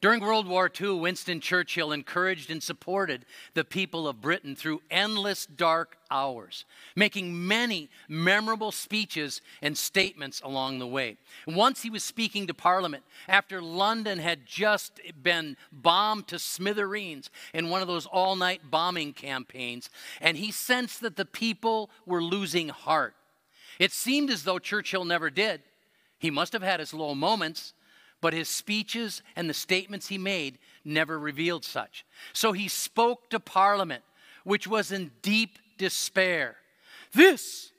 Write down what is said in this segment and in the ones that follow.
During World War II, Winston Churchill encouraged and supported the people of Britain through endless dark hours, making many memorable speeches and statements along the way. Once he was speaking to Parliament after London had just been bombed to smithereens in one of those all night bombing campaigns, and he sensed that the people were losing heart. It seemed as though Churchill never did. He must have had his low moments but his speeches and the statements he made never revealed such. So he spoke to Parliament, which was in deep despair. This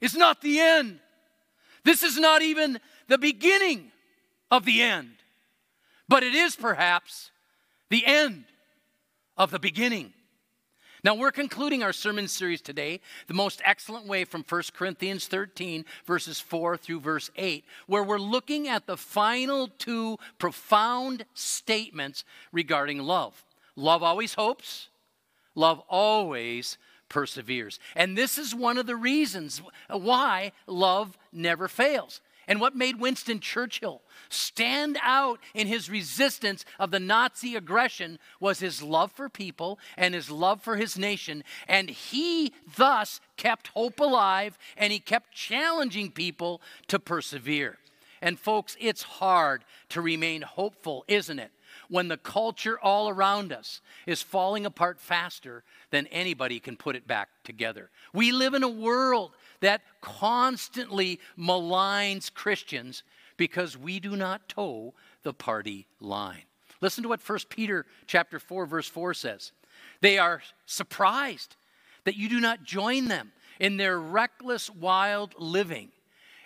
is not the end. This is not even the beginning of the end, but it is perhaps the end of the beginning. Now, we're concluding our sermon series today the most excellent way from 1 Corinthians 13, verses 4 through verse 8, where we're looking at the final two profound statements regarding love. Love always hopes, love always perseveres. And this is one of the reasons why love never fails. And what made Winston Churchill stand out in his resistance of the Nazi aggression was his love for people and his love for his nation. And he thus kept hope alive and he kept challenging people to persevere. And folks, it's hard to remain hopeful, isn't it? When the culture all around us is falling apart faster than anybody can put it back together. We live in a world that constantly maligns Christians because we do not toe the party line. Listen to what 1 Peter chapter 4 verse 4 says. They are surprised that you do not join them in their reckless wild living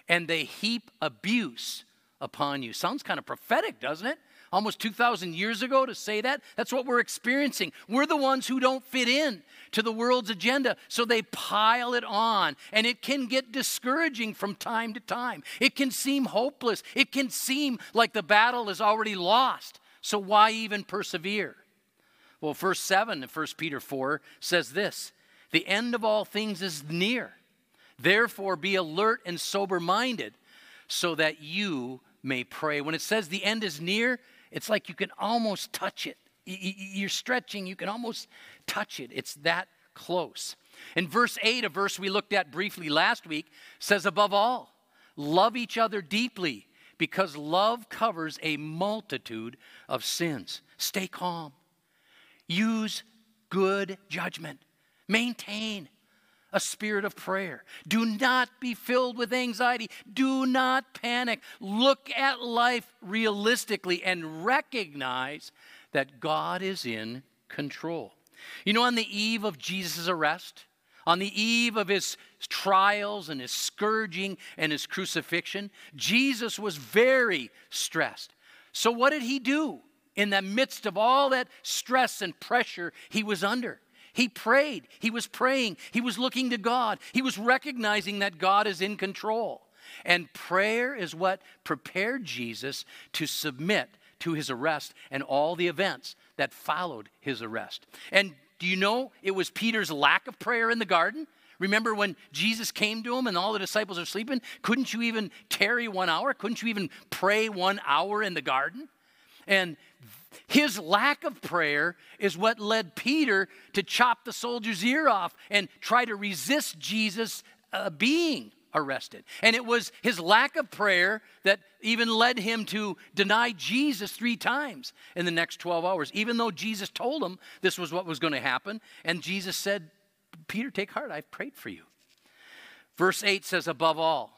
and they heap abuse upon you. Sounds kind of prophetic, doesn't it? Almost 2,000 years ago to say that. That's what we're experiencing. We're the ones who don't fit in to the world's agenda, so they pile it on. And it can get discouraging from time to time. It can seem hopeless. It can seem like the battle is already lost. So why even persevere? Well, verse 7 in 1 Peter 4 says this The end of all things is near. Therefore, be alert and sober minded so that you may pray. When it says the end is near, it's like you can almost touch it. You're stretching, you can almost touch it. It's that close. In verse 8, a verse we looked at briefly last week, says, Above all, love each other deeply because love covers a multitude of sins. Stay calm. Use good judgment. Maintain a spirit of prayer. Do not be filled with anxiety. Do not panic. Look at life realistically and recognize that God is in control. You know, on the eve of Jesus' arrest, on the eve of his trials and his scourging and his crucifixion, Jesus was very stressed. So, what did he do in the midst of all that stress and pressure he was under? He prayed. He was praying. He was looking to God. He was recognizing that God is in control. And prayer is what prepared Jesus to submit to his arrest and all the events that followed his arrest. And do you know it was Peter's lack of prayer in the garden? Remember when Jesus came to him and all the disciples are sleeping? Couldn't you even tarry one hour? Couldn't you even pray one hour in the garden? And his lack of prayer is what led Peter to chop the soldier's ear off and try to resist Jesus uh, being arrested. And it was his lack of prayer that even led him to deny Jesus three times in the next 12 hours, even though Jesus told him this was what was going to happen. And Jesus said, Peter, take heart, I've prayed for you. Verse 8 says, above all,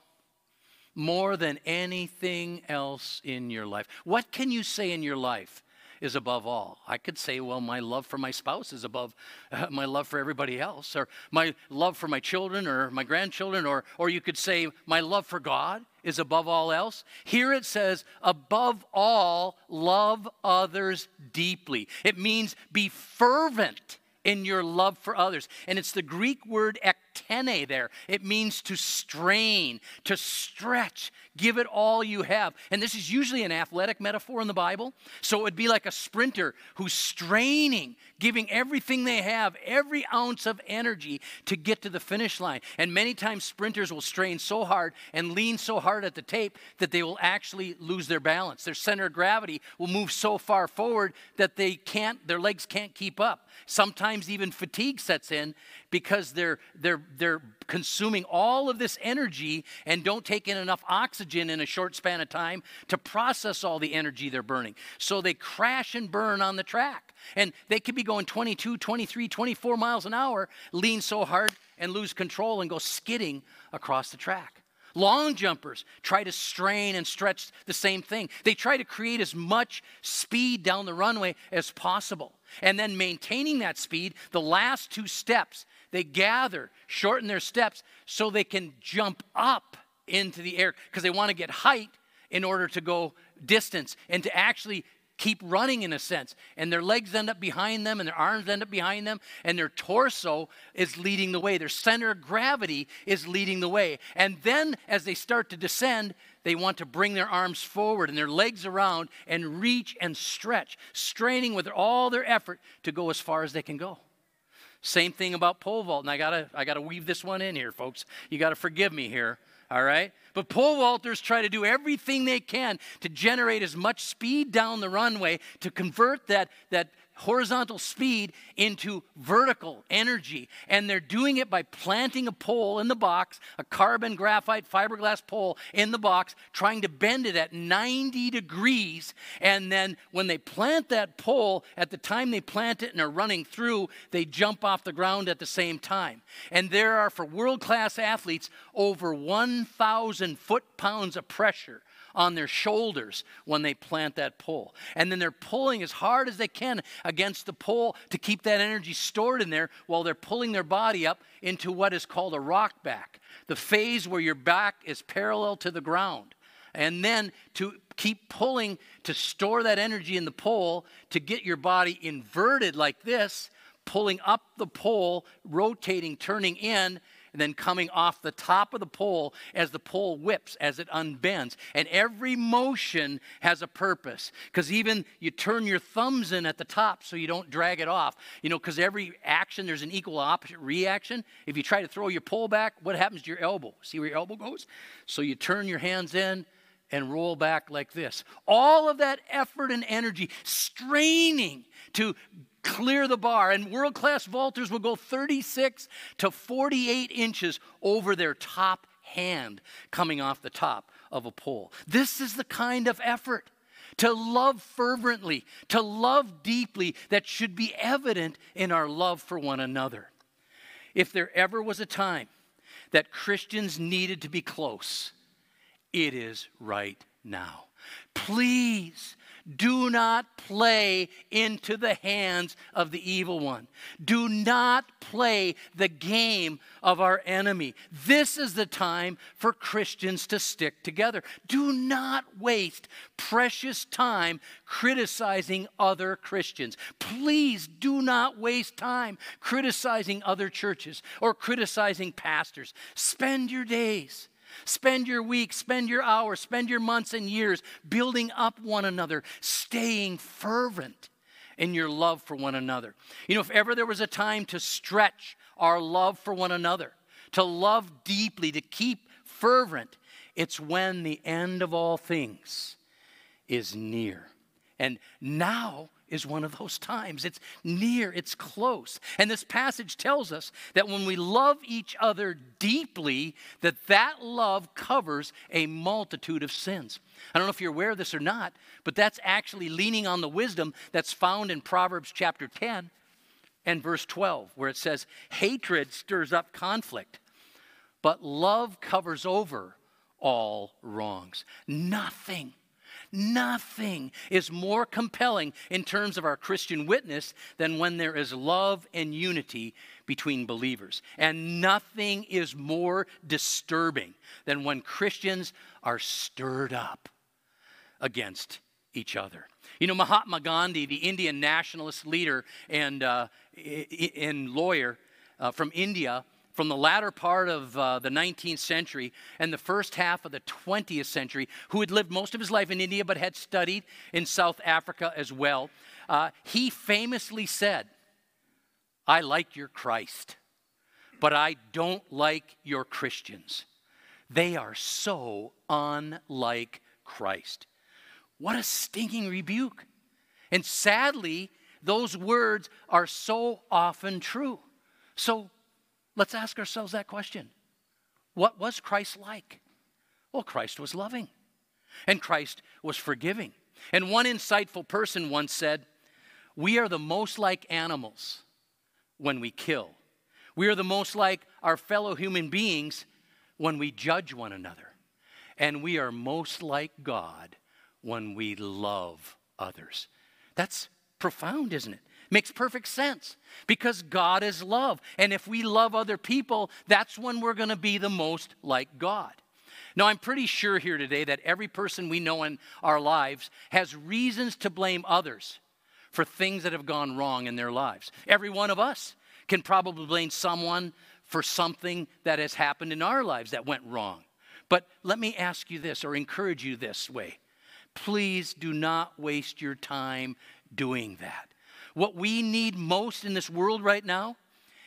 more than anything else in your life. What can you say in your life is above all. I could say, well, my love for my spouse is above uh, my love for everybody else, or my love for my children or my grandchildren, or, or you could say, my love for God is above all else. Here it says, above all, love others deeply. It means be fervent in your love for others. And it's the Greek word tene there. It means to strain, to stretch, give it all you have. And this is usually an athletic metaphor in the Bible. So it would be like a sprinter who's straining, giving everything they have, every ounce of energy to get to the finish line. And many times sprinters will strain so hard and lean so hard at the tape that they will actually lose their balance. Their center of gravity will move so far forward that they can't their legs can't keep up. Sometimes even fatigue sets in because they're they're they're consuming all of this energy and don't take in enough oxygen in a short span of time to process all the energy they're burning. So they crash and burn on the track. And they could be going 22, 23, 24 miles an hour, lean so hard and lose control and go skidding across the track. Long jumpers try to strain and stretch the same thing. They try to create as much speed down the runway as possible. And then maintaining that speed, the last two steps, they gather, shorten their steps so they can jump up into the air because they want to get height in order to go distance and to actually keep running in a sense. And their legs end up behind them, and their arms end up behind them, and their torso is leading the way. Their center of gravity is leading the way. And then as they start to descend, they want to bring their arms forward and their legs around and reach and stretch, straining with all their effort to go as far as they can go. Same thing about pole vault, and I gotta I gotta weave this one in here, folks. You gotta forgive me here all right? But pole vaulters try to do everything they can to generate as much speed down the runway to convert that, that horizontal speed into vertical energy. And they're doing it by planting a pole in the box, a carbon graphite fiberglass pole in the box, trying to bend it at 90 degrees. And then when they plant that pole, at the time they plant it and are running through, they jump off the ground at the same time. And there are, for world class athletes, over 1,000 foot pounds of pressure on their shoulders when they plant that pole. And then they're pulling as hard as they can against the pole to keep that energy stored in there while they're pulling their body up into what is called a rock back, the phase where your back is parallel to the ground. And then to keep pulling to store that energy in the pole to get your body inverted like this, pulling up the pole, rotating, turning in, and then coming off the top of the pole as the pole whips, as it unbends. And every motion has a purpose. Because even you turn your thumbs in at the top so you don't drag it off. You know, because every action, there's an equal opposite reaction. If you try to throw your pole back, what happens to your elbow? See where your elbow goes? So you turn your hands in and roll back like this. All of that effort and energy, straining to clear the bar. And world class vaulters will go 36 to 48 inches over their top hand coming off the top of a pole. This is the kind of effort to love fervently, to love deeply, that should be evident in our love for one another. If there ever was a time that Christians needed to be close, it is right now. Please do not play into the hands of the evil one. Do not play the game of our enemy. This is the time for Christians to stick together. Do not waste precious time criticizing other Christians. Please do not waste time criticizing other churches or criticizing pastors. Spend your days Spend your weeks, spend your hours, spend your months and years building up one another, staying fervent in your love for one another. You know, if ever there was a time to stretch our love for one another, to love deeply, to keep fervent, it's when the end of all things is near. And now is one of those times. It's near, it's close. And this passage tells us that when we love each other deeply, that that love covers a multitude of sins. I don't know if you're aware of this or not, but that's actually leaning on the wisdom that's found in Proverbs chapter 10 and verse 12, where it says, Hatred stirs up conflict, but love covers over all wrongs. Nothing Nothing is more compelling in terms of our Christian witness than when there is love and unity between believers. And nothing is more disturbing than when Christians are stirred up against each other. You know, Mahatma Gandhi, the Indian nationalist leader and, uh, and lawyer uh, from India, from the latter part of uh, the 19th century and the first half of the 20th century, who had lived most of his life in India but had studied in South Africa as well. Uh, he famously said, I like your Christ, but I don't like your Christians. They are so unlike Christ. What a stinking rebuke. And sadly, those words are so often true. So let's ask ourselves that question What was Christ like? Well, Christ was loving, and Christ was forgiving. And one insightful person once said, We are the most like animals when we kill. We are the most like our fellow human beings when we judge one another. And we are most like God when we love others. That's profound, isn't it? Makes perfect sense because God is love. And if we love other people, that's when we're going to be the most like God. Now, I'm pretty sure here today that every person we know in our lives has reasons to blame others for things that have gone wrong in their lives. Every one of us can probably blame someone for something that has happened in our lives that went wrong. But let me ask you this or encourage you this way please do not waste your time doing that. What we need most in this world right now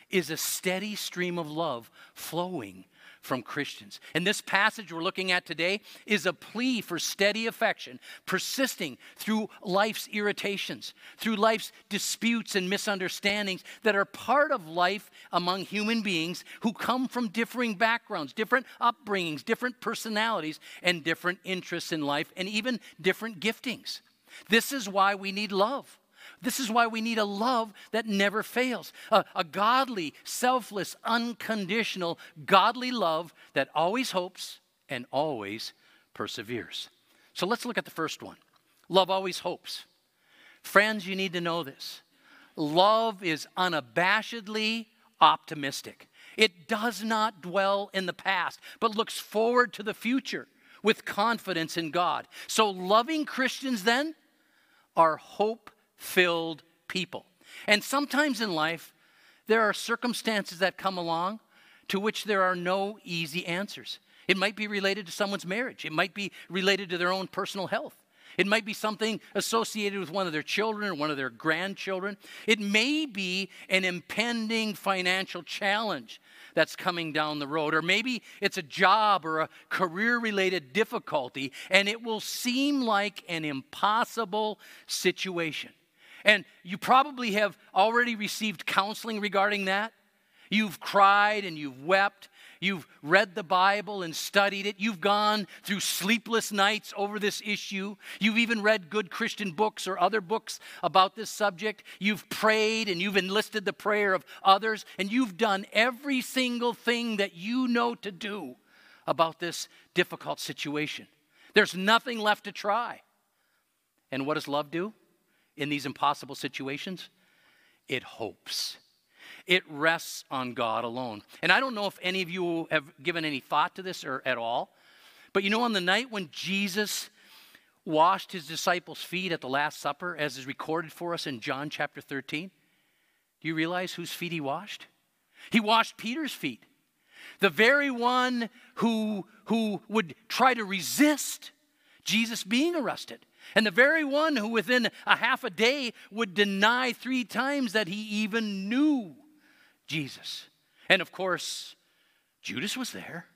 is a steady stream of love flowing from Christians. And this passage we're looking at today is a plea for steady affection, persisting through life's irritations, through life's disputes and misunderstandings that are part of life among human beings who come from differing backgrounds, different upbringings, different personalities, and different interests in life, and even different giftings. This is why we need love. This is why we need a love that never fails a, a, godly, selfless, unconditional, godly love that always hopes and always perseveres. So let's look at the first one love always hopes. Friends, you need to know this. Love is unabashedly optimistic. It does not dwell in the past, but looks forward to the future with confidence in God. So, loving Christians then are hope filled people. And sometimes in life, there are circumstances that come along to which there are no easy answers. It might be related to someone's marriage, it might be related to their own personal health. It might be something associated with one of their children or one of their grandchildren. It may be an impending financial challenge that's coming down the road, or maybe it's a job or a career related difficulty, and it will seem like an impossible situation. And you probably have already received counseling regarding that. You've cried and you've wept. You've read the Bible and studied it. You've gone through sleepless nights over this issue. You've even read good Christian books or other books about this subject. You've prayed and you've enlisted the prayer of others. And you've done every single thing that you know to do about this difficult situation. There's nothing left to try. And what does love do? In these impossible situations? It hopes. It rests on God alone. And I don't know if any of you have given any thought to this or at all, but you know, on the night when Jesus washed his disciples' feet at the Last Supper, as is recorded for us in John chapter 13, do you realize whose feet he washed? He washed Peter's feet. The very one who, who would try to resist Jesus being arrested. And the very one who within a half a day would deny three times that he even knew Jesus. And of course, Judas was there.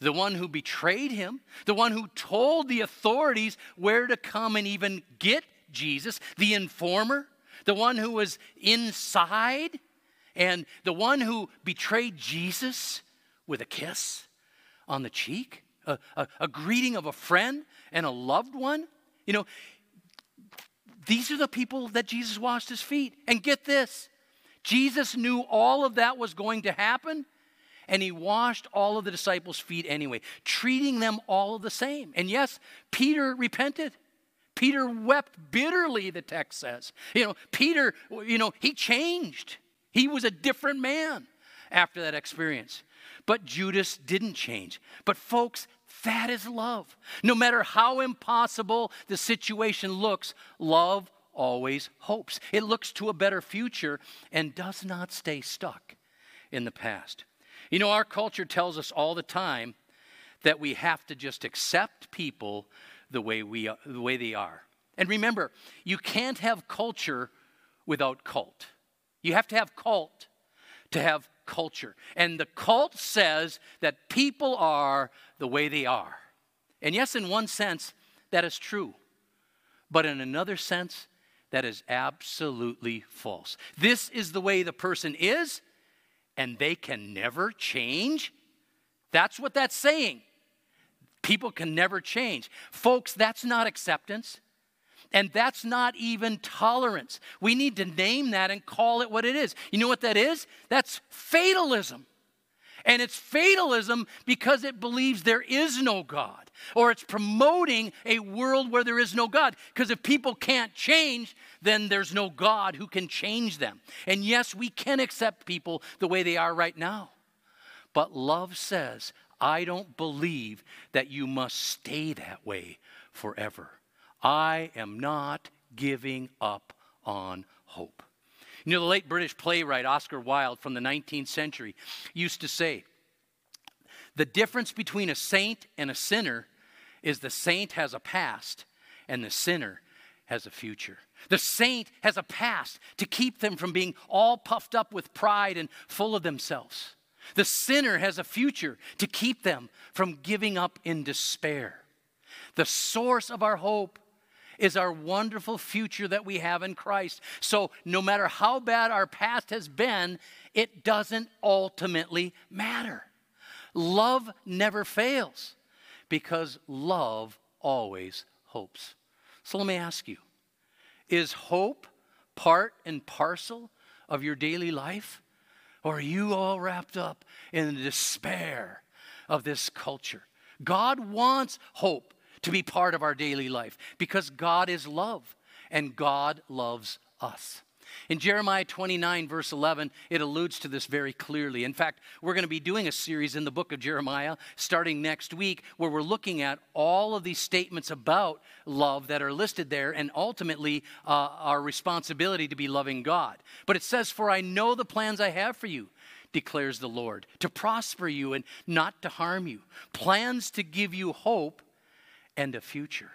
The one who betrayed him, the one who told the authorities where to come and even get Jesus, the informer, the one who was inside, and the one who betrayed Jesus with a kiss on the cheek, a, a, a greeting of a friend and a loved one. You know, these are the people that Jesus washed his feet. And get this Jesus knew all of that was going to happen, and he washed all of the disciples' feet anyway, treating them all the same. And yes, Peter repented. Peter wept bitterly, the text says. You know, Peter, you know, he changed. He was a different man after that experience. But Judas didn't change. But, folks, that is love. No matter how impossible the situation looks, love always hopes. It looks to a better future and does not stay stuck in the past. You know, our culture tells us all the time that we have to just accept people the way, we, the way they are. And remember, you can't have culture without cult. You have to have cult to have culture. And the cult says that people are the way they are. And yes, in one sense, that is true. But in another sense, that is absolutely false. This is the way the person is, and they can never change. That's what that's saying. People can never change. Folks, that's not acceptance. And that's not even tolerance. We need to name that and call it what it is. You know what that is? That's fatalism. And it's fatalism because it believes there is no God, or it's promoting a world where there is no God. Because if people can't change, then there's no God who can change them. And yes, we can accept people the way they are right now. But love says, I don't believe that you must stay that way forever. I am not giving up on hope. You know, the late British playwright Oscar Wilde from the 19th century used to say, The difference between a saint and a sinner is the saint has a past and the sinner has a future. The saint has a past to keep them from being all puffed up with pride and full of themselves. The sinner has a future to keep them from giving up in despair. The source of our hope is our wonderful future that we have in Christ. So, no matter how bad our past has been, it doesn't ultimately matter. Love never fails because love always hopes. So, let me ask you is hope part and parcel of your daily life? Or are you all wrapped up in the despair of this culture? God wants hope to be part of our daily life because God is love and God loves us. In Jeremiah 29, verse 11, it alludes to this very clearly. In fact, we're going to be doing a series in the book of Jeremiah starting next week where we're looking at all of these statements about love that are listed there and ultimately uh, our responsibility to be loving God. But it says, For I know the plans I have for you declares the Lord, to prosper you and not to harm you, plans to give you hope and a future.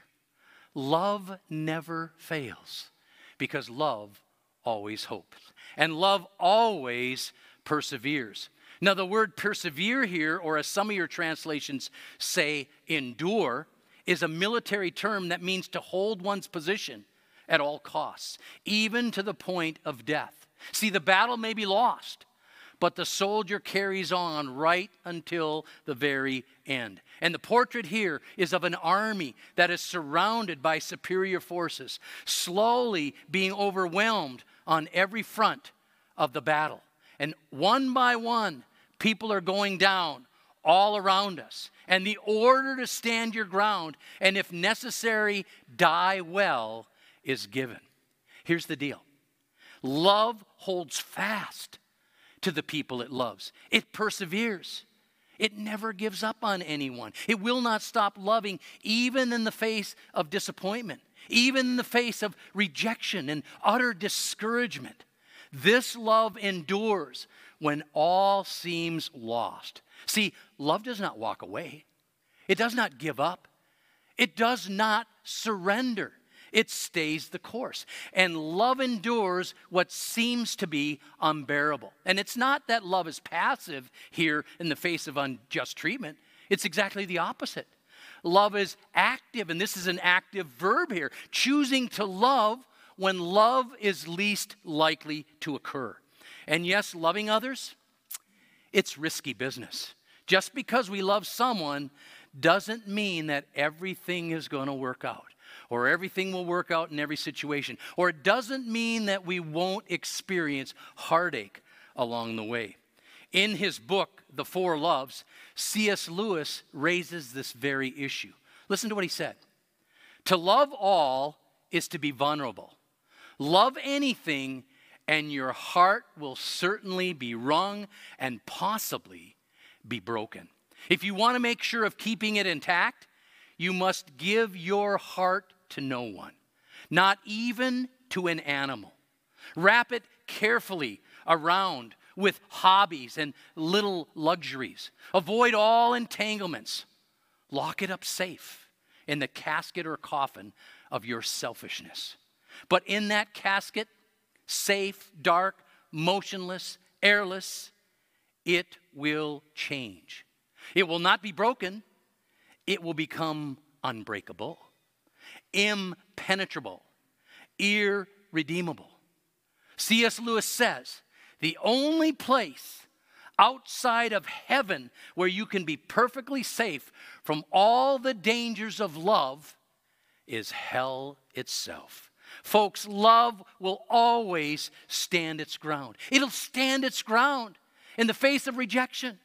Love never fails because love always hopes, and love always perseveres. Now, the word persevere here, or as some of your translations say, endure, is a military term that means to hold one's position at all costs, even to the point of death. See, the battle may be lost, but the soldier carries on right until the very end. And the portrait here is of an army that is surrounded by superior forces, slowly being overwhelmed on every front of the battle. And one by one, people are going down all around us. And the order to stand your ground and, if necessary, die well is given. Here's the deal love holds fast to the people it loves, it perseveres. It never gives up on anyone. It will not stop loving, even in the face of disappointment, even in the face of rejection and utter discouragement. This love endures when all seems lost. See, love does not walk away, it does not give up, it does not surrender it stays the course. And love endures what seems to be unbearable. And it's not that love is passive here in the face of unjust treatment, it's exactly the opposite. Love is active, and this is an active verb here, choosing to love when love is least likely to occur. And yes, loving others, it's risky business. Just because we love someone doesn't mean that everything is going to work out or everything will work out in every situation. Or it doesn't mean that we won't experience heartache along the way. In his book, The Four Loves, C.S. Lewis raises this very issue. Listen to what he said To love all is to be vulnerable. Love anything, and your heart will certainly be wrung and possibly be broken. If you want to make sure of keeping it intact, you must give your heart to no one, not even to an animal. Wrap it carefully around with hobbies and little luxuries. Avoid all entanglements. Lock it up safe in the casket or coffin of your selfishness. But in that casket, safe, dark, motionless, airless, it will change. It will not be broken, it will become unbreakable, impenetrable, irredeemable. C.S. Lewis says the only place outside of heaven where you can be perfectly safe from all the dangers of love is hell itself. Folks, love will always stand its ground. It'll stand its ground in the face of rejection,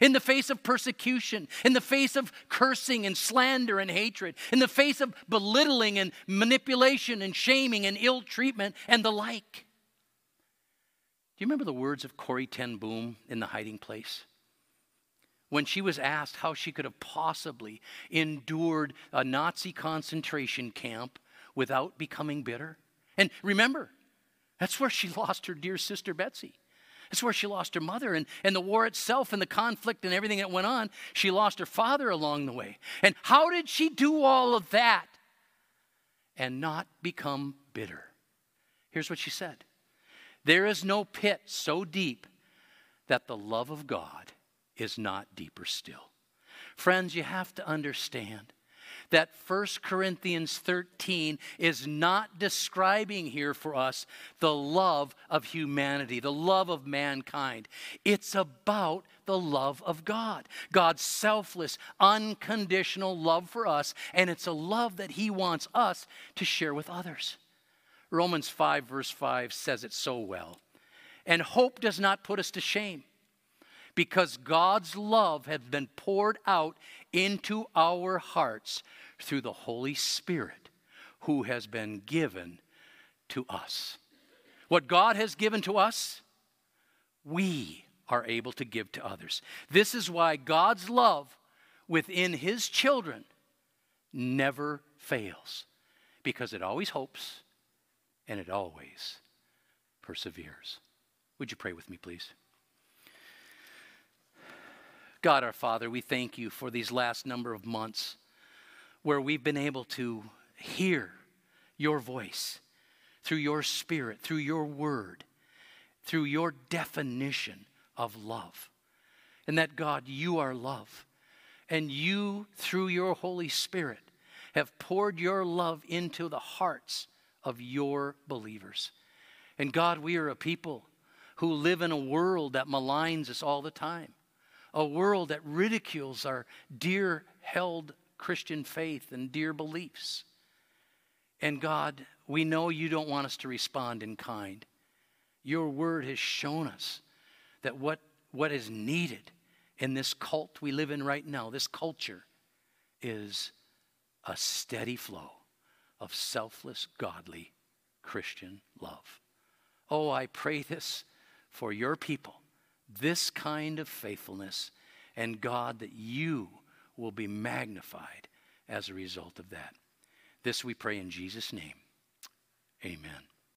in the face of persecution, in the face of cursing and slander and hatred, in the face of belittling and manipulation and shaming and ill treatment and the like. Do you remember the words of Corrie Ten Boom in The Hiding Place? When she was asked how she could have possibly endured a Nazi concentration camp without becoming bitter. And remember, that's where she lost her dear sister Betsy. That's where she lost her mother and, and the war itself and the conflict and everything that went on. She lost her father along the way. And how did she do all of that and not become bitter? Here's what she said There is no pit so deep that the love of God is not deeper still. Friends, you have to understand that 1 Corinthians 13 is not describing here for us the love of humanity, the love of mankind. It's about the love of God, God's selfless, unconditional love for us, and it's a love that He wants us to share with others. Romans 5, verse 5 says it so well. And hope does not put us to shame because God's love has been poured out into our hearts through the Holy Spirit who has been given to us. What God has given to us, we are able to give to others. This is why God's love within His children never fails, because it always hopes and it always perseveres. Would you pray with me, please? God our Father, we thank you for these last number of months where we've been able to hear your voice through your spirit, through your word, through your definition of love. And that, God, you are love. And you, through your Holy Spirit, have poured your love into the hearts of your believers. And God, we are a people who live in a world that maligns us all the time, a world that ridicules our dear held Christian faith and dear beliefs. And God, we know you don't want us to respond in kind. Your word has shown us that what, what is needed in this cult we live in right now, this culture, is a steady flow of selfless, godly Christian love. Oh, I pray this for your people, this kind of faithfulness, and God, that you will be magnified as a result of that. This we pray in Jesus' name. Amen.